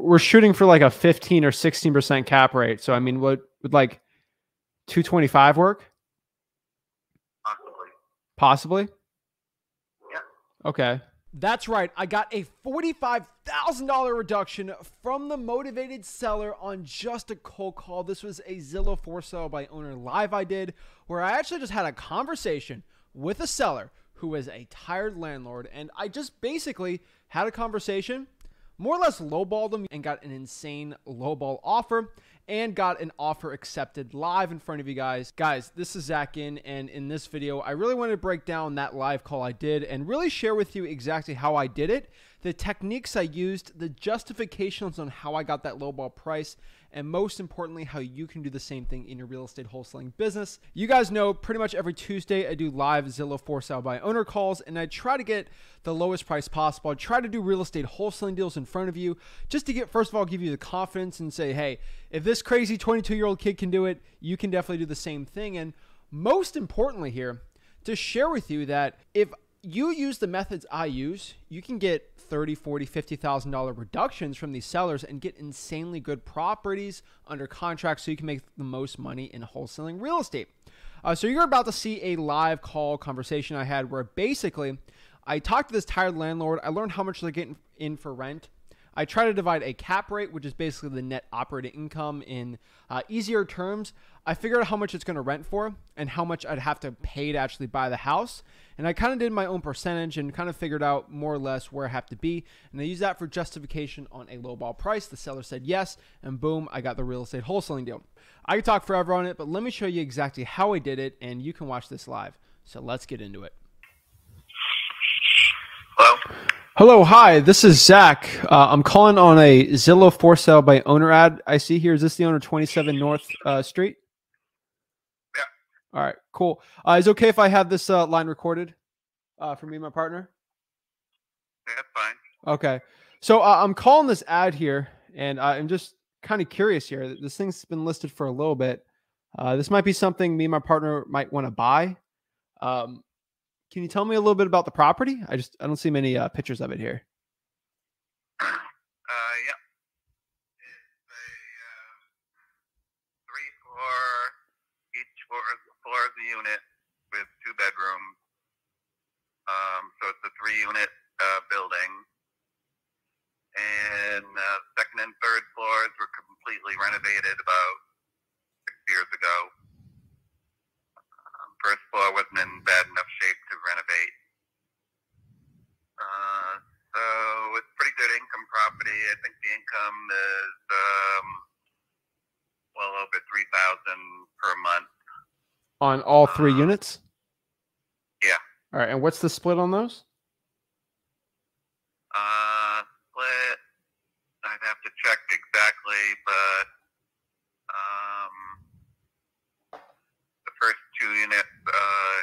we're shooting for like a 15 or 16% cap rate. So I mean, would would like 225 work? Possibly. Possibly? Yeah. Okay. That's right. I got a $45,000 reduction from the motivated seller on just a cold call. This was a Zillow for sale by owner live I did, where I actually just had a conversation with a seller who was a tired landlord. And I just basically had a conversation, more or less lowballed them, and got an insane lowball offer and got an offer accepted live in front of you guys. Guys, this is Zach Ginn, and in this video, I really wanted to break down that live call I did and really share with you exactly how I did it, the techniques I used, the justifications on how I got that lowball price, and most importantly, how you can do the same thing in your real estate wholesaling business. You guys know pretty much every Tuesday I do live Zillow for sale by owner calls, and I try to get the lowest price possible. I try to do real estate wholesaling deals in front of you just to get, first of all, give you the confidence and say, hey, if this crazy 22 year old kid can do it, you can definitely do the same thing. And most importantly, here, to share with you that if you use the methods I use, you can get 30, 40, 50,000 dollar reductions from these sellers and get insanely good properties under contract so you can make the most money in wholesaling real estate. Uh, so you're about to see a live call conversation I had where basically I talked to this tired landlord. I learned how much they're getting in for rent. I try to divide a cap rate, which is basically the net operating income, in uh, easier terms. I figured out how much it's going to rent for and how much I'd have to pay to actually buy the house. And I kind of did my own percentage and kind of figured out more or less where I have to be. And I used that for justification on a lowball price. The seller said yes, and boom, I got the real estate wholesaling deal. I could talk forever on it, but let me show you exactly how I did it, and you can watch this live. So let's get into it. Hello? Hello, hi. This is Zach. Uh, I'm calling on a Zillow for sale by owner ad. I see here. Is this the owner 27 North uh, Street? Yeah. All right, cool. Uh, is it okay if I have this uh, line recorded uh, for me and my partner? Yeah, fine. Okay. So uh, I'm calling this ad here, and I'm just kind of curious here. This thing's been listed for a little bit. Uh, this might be something me and my partner might want to buy. Um, can you tell me a little bit about the property? I just I don't see many uh, pictures of it here. Uh, yeah. Uh, three each is a unit with two bedrooms. Um, so it's a three unit uh, building. And uh, second and third floors were completely renovated about six years ago. First floor wasn't in bad enough shape to renovate. Uh, so it's pretty good income property. I think the income is um, well over three thousand per month. On all three units? Yeah. All right. And what's the split on those? Uh, split. I'd have to check exactly, but um, the first two units, uh,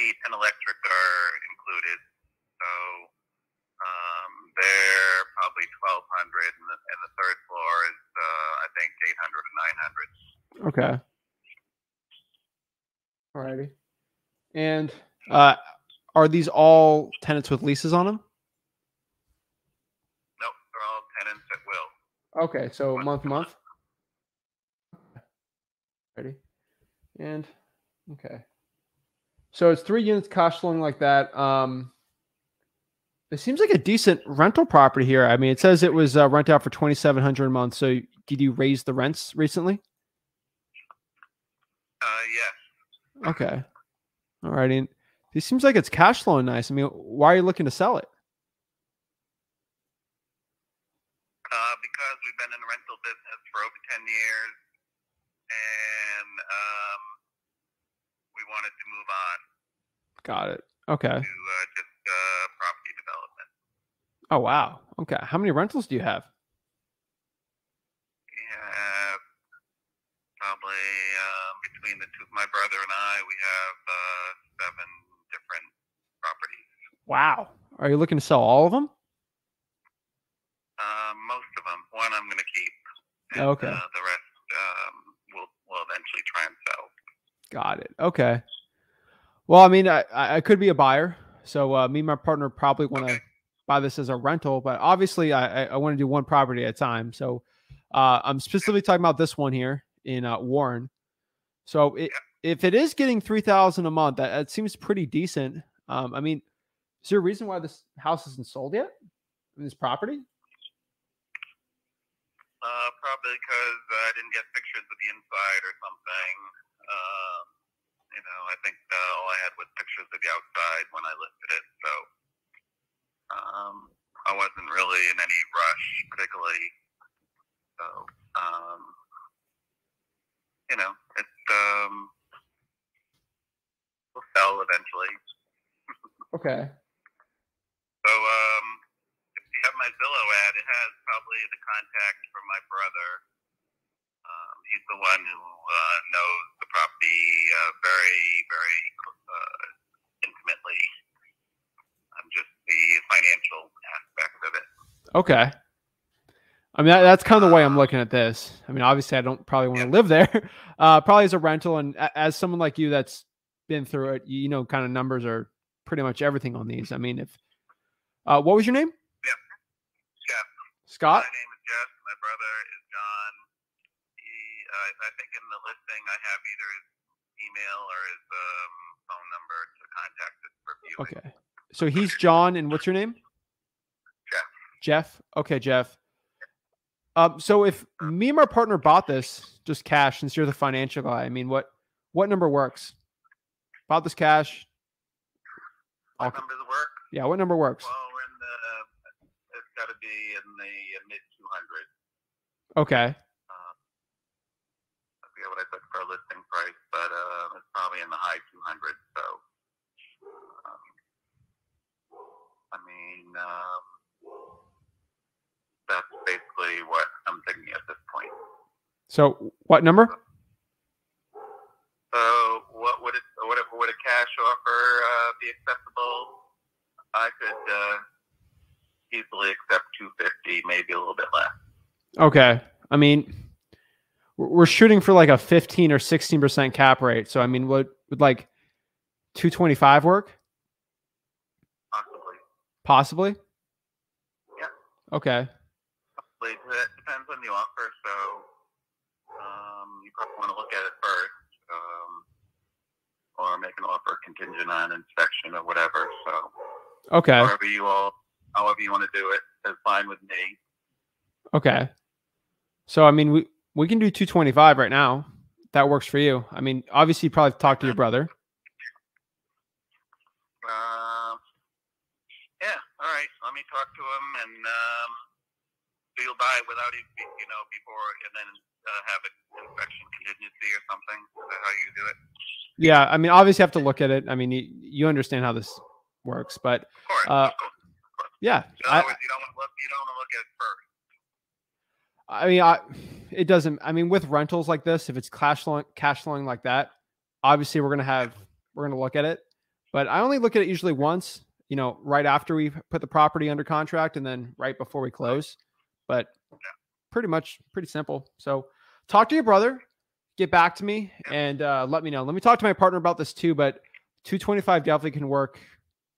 heat and electric are included. So um, they're probably twelve hundred, and, the- and the third floor is uh, I think eight hundred or nine hundred. Okay. Alrighty. And uh, are these all tenants with leases on them? Nope, they're all tenants at will. Okay, so month to month. Ready? And okay. So it's three units cash flowing like that. Um it seems like a decent rental property here. I mean, it says it was uh, rent out for twenty seven hundred a month. So did you raise the rents recently? Uh, yes. Okay. All right. It seems like it's cash flowing nice. I mean, why are you looking to sell it? Uh, because we've been in the rental business for over 10 years and um, we wanted to move on Got it. Okay. to uh, just uh, property development. Oh wow. Okay. How many rentals do you have? We have probably um, between the two, my brother and I, we have uh, seven different properties. Wow. Are you looking to sell all of them? Um, most of them. One I'm going to keep. And, Okay. Uh, the rest um, we'll, we'll eventually try and sell. Got it. Okay. Well, I mean, I, I I could be a buyer. So uh, me and my partner probably want to Okay. buy this as a rental, but obviously I, I, I want to do one property at a time. So uh, I'm specifically talking about this one here in uh, Warren. So it, if it is getting three thousand a month, that, that seems pretty decent. Um, I mean, is there a reason why this house isn't sold yet? This property? Uh, probably because I didn't get pictures of the inside or something. Um, you know, I think uh, all I had was pictures of the outside when I listed it, so um, I wasn't really in any rush, particularly. So, um, you know, it um, will sell eventually. Okay. So, um, if you have my Zillow ad, it probably the contact from my brother. Um, he's the one who uh, knows the property uh, very, very uh, intimately. I'm just the financial aspect of it. Okay. I mean, that, that's kind of the way I'm looking at this. I mean, obviously, I don't probably want to live there. Uh, probably as a rental, and as someone like you that's been through it, you know, kind of numbers are pretty much everything on these. I mean, if uh, what was your name? Scott. My name is Jeff. My brother is John. He, uh, I think in the listing I have either his email or his um, phone number to contact us for viewing. Okay. So he's John, and what's your name? Jeff. Jeff. Okay, Jeff. Um, so if me and my partner bought this just cash, since you're the financial guy, I mean, what what number works? Bought this cash. What numbers work? Yeah, what number works? Well, we're in the, it's got to be in the mid 200s. Okay. Uh, I forget what I put for a listing price, but uh, it's probably in the high 200s. So, um, I mean, um, that's basically what I'm thinking at this point. So what number? So, what would it? What if would a cash offer uh, be acceptable? I could uh, easily accept 250, maybe a little bit less. Okay. I mean, we're shooting for like a 15 or 16% cap rate. So, I mean, would, would like 225 work? Possibly. Possibly? Yeah. Okay. Possibly. It depends on the offer. So, um, you probably want to look at it first, um, or make an offer contingent on inspection or whatever. So, Okay. however you all, however you want to do it, is fine with me. Okay. So, I mean, we, we can do 225 right now. That works for you. I mean, obviously, you probably talk to your brother. Um, yeah, all right. Let me talk to him and um, buy it without it, you know, before and then uh, have it inspection contingency or something. Is that how you do it? Yeah. I mean, obviously, you have to look at it. I mean, you, you understand how this works, but Of course. Uh, of course. yeah. In I, words, you don't want to look. You don't want to look at it first. I mean, I, it doesn't. I mean, with rentals like this, if it's cash flowing, cash flowing like that, obviously we're gonna have we're gonna look at it. But I only look at it usually once. You know, right after we put the property under contract, and then right before we close. But pretty much pretty simple. So talk to your brother, get back to me, and uh, let me know. Let me talk to my partner about this too. But 225 definitely can work,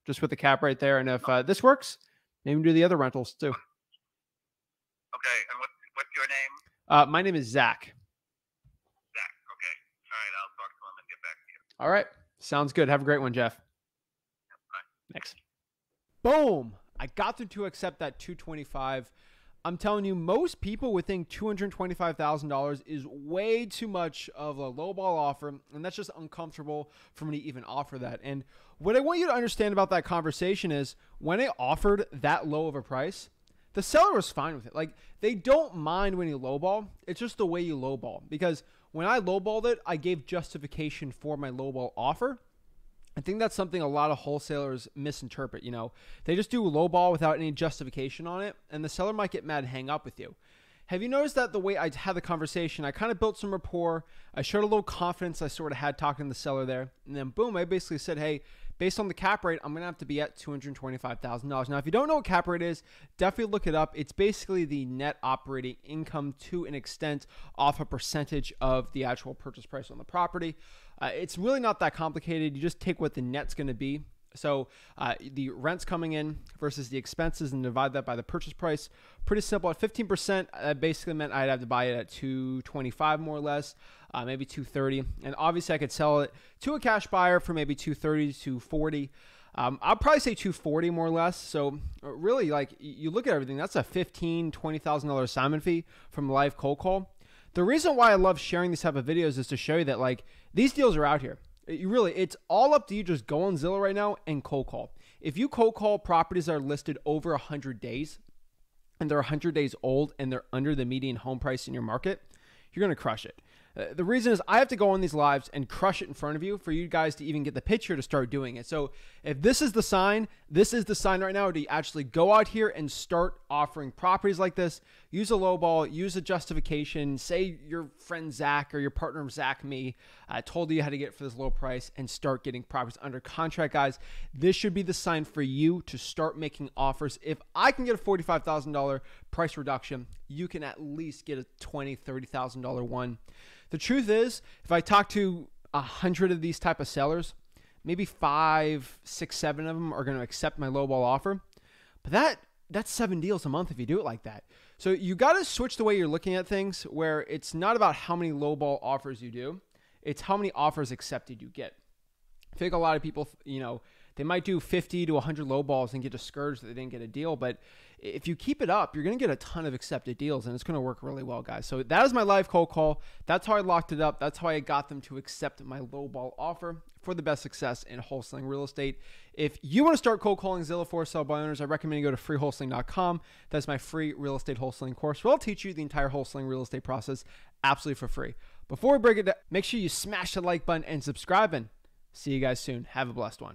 just with the cap rate there. And if uh, this works, maybe do the other rentals too. Okay. And what's your name? Uh, my name is Zach. Zach. Okay. All right. I'll talk to him and get back to you. All right. Sounds good. Have a great one, Jeff. Thanks. Boom. I got them to accept that 225. I'm telling you, most people would think $225,000 is way too much of a lowball offer, and that's just uncomfortable for me to even offer that. And what I want you to understand about that conversation is when I offered that low of a price, the seller was fine with it. Like they don't mind when you lowball. It's just the way you lowball. Because when I lowballed it, I gave justification for my lowball offer. I think that's something a lot of wholesalers misinterpret. You know, they just do lowball without any justification on it, and the seller might get mad and hang up with you. Have you noticed that the way I had the conversation, I kind of built some rapport. I showed a little confidence I sort of had talking to the seller there, and then boom, I basically said, "Hey, based on the cap rate, I'm gonna have to be at two hundred twenty-five thousand dollars." Now, if you don't know what cap rate is, definitely look it up. It's basically the net operating income to an extent off a percentage of the actual purchase price on the property. Uh, it's really not that complicated. You just take what the net's going to be So uh, the rent's coming in versus the expenses and divide that by the purchase price. Pretty simple. At 15%, that basically meant I'd have to buy it at 225 more or less, uh, maybe 230. And obviously I could sell it to a cash buyer for maybe 230 to 40. Um, I'll probably say 240 more or less. So uh, really, like you look at everything, that's a 15, 20 thousand dollar assignment fee from live cold call. The reason why I love sharing these type of videos is to show you that like these deals are out here. You really, it's all up to you. Just go on Zillow right now and cold call. If you cold call properties that are listed over 100 days and they're 100 days old and they're under the median home price in your market, you're going to crush it. Uh, the reason is I have to go on these lives and crush it in front of you for you guys to even get the picture to start doing it. So if this is the sign, this is the sign right now to actually go out here and start offering properties like this. Use a low ball, use a justification. Say your friend Zach or your partner Zach me uh, told you how to get for this low price and start getting properties under contract, guys. This should be the sign for you to start making offers. If I can get a forty-five thousand dollar price reduction, you can at least get a twenty, thirty thousand dollar one. The truth is, if I talk to a hundred of these type of sellers, maybe five, six, seven of them are going to accept my lowball offer. But that that's seven deals a month if you do it like that. So you got to switch the way you're looking at things, where it's not about how many lowball offers you do, it's how many offers accepted you get. I think a lot of people, you know, they might do 50 to 100 low balls and get discouraged that they didn't get a deal. But if you keep it up, you're going to get a ton of accepted deals and it's going to work really well, guys. So that is my live cold call. That's how I locked it up. That's how I got them to accept my low ball offer for the best success in wholesaling real estate. If you want to start cold calling Zillow for sell by owners, I recommend you go to freewholesaling.com. That's my free real estate wholesaling course where I'll teach you the entire wholesaling real estate process absolutely for free. Before we break it down, make sure you smash the like button and subscribe and see you guys soon. Have a blessed one.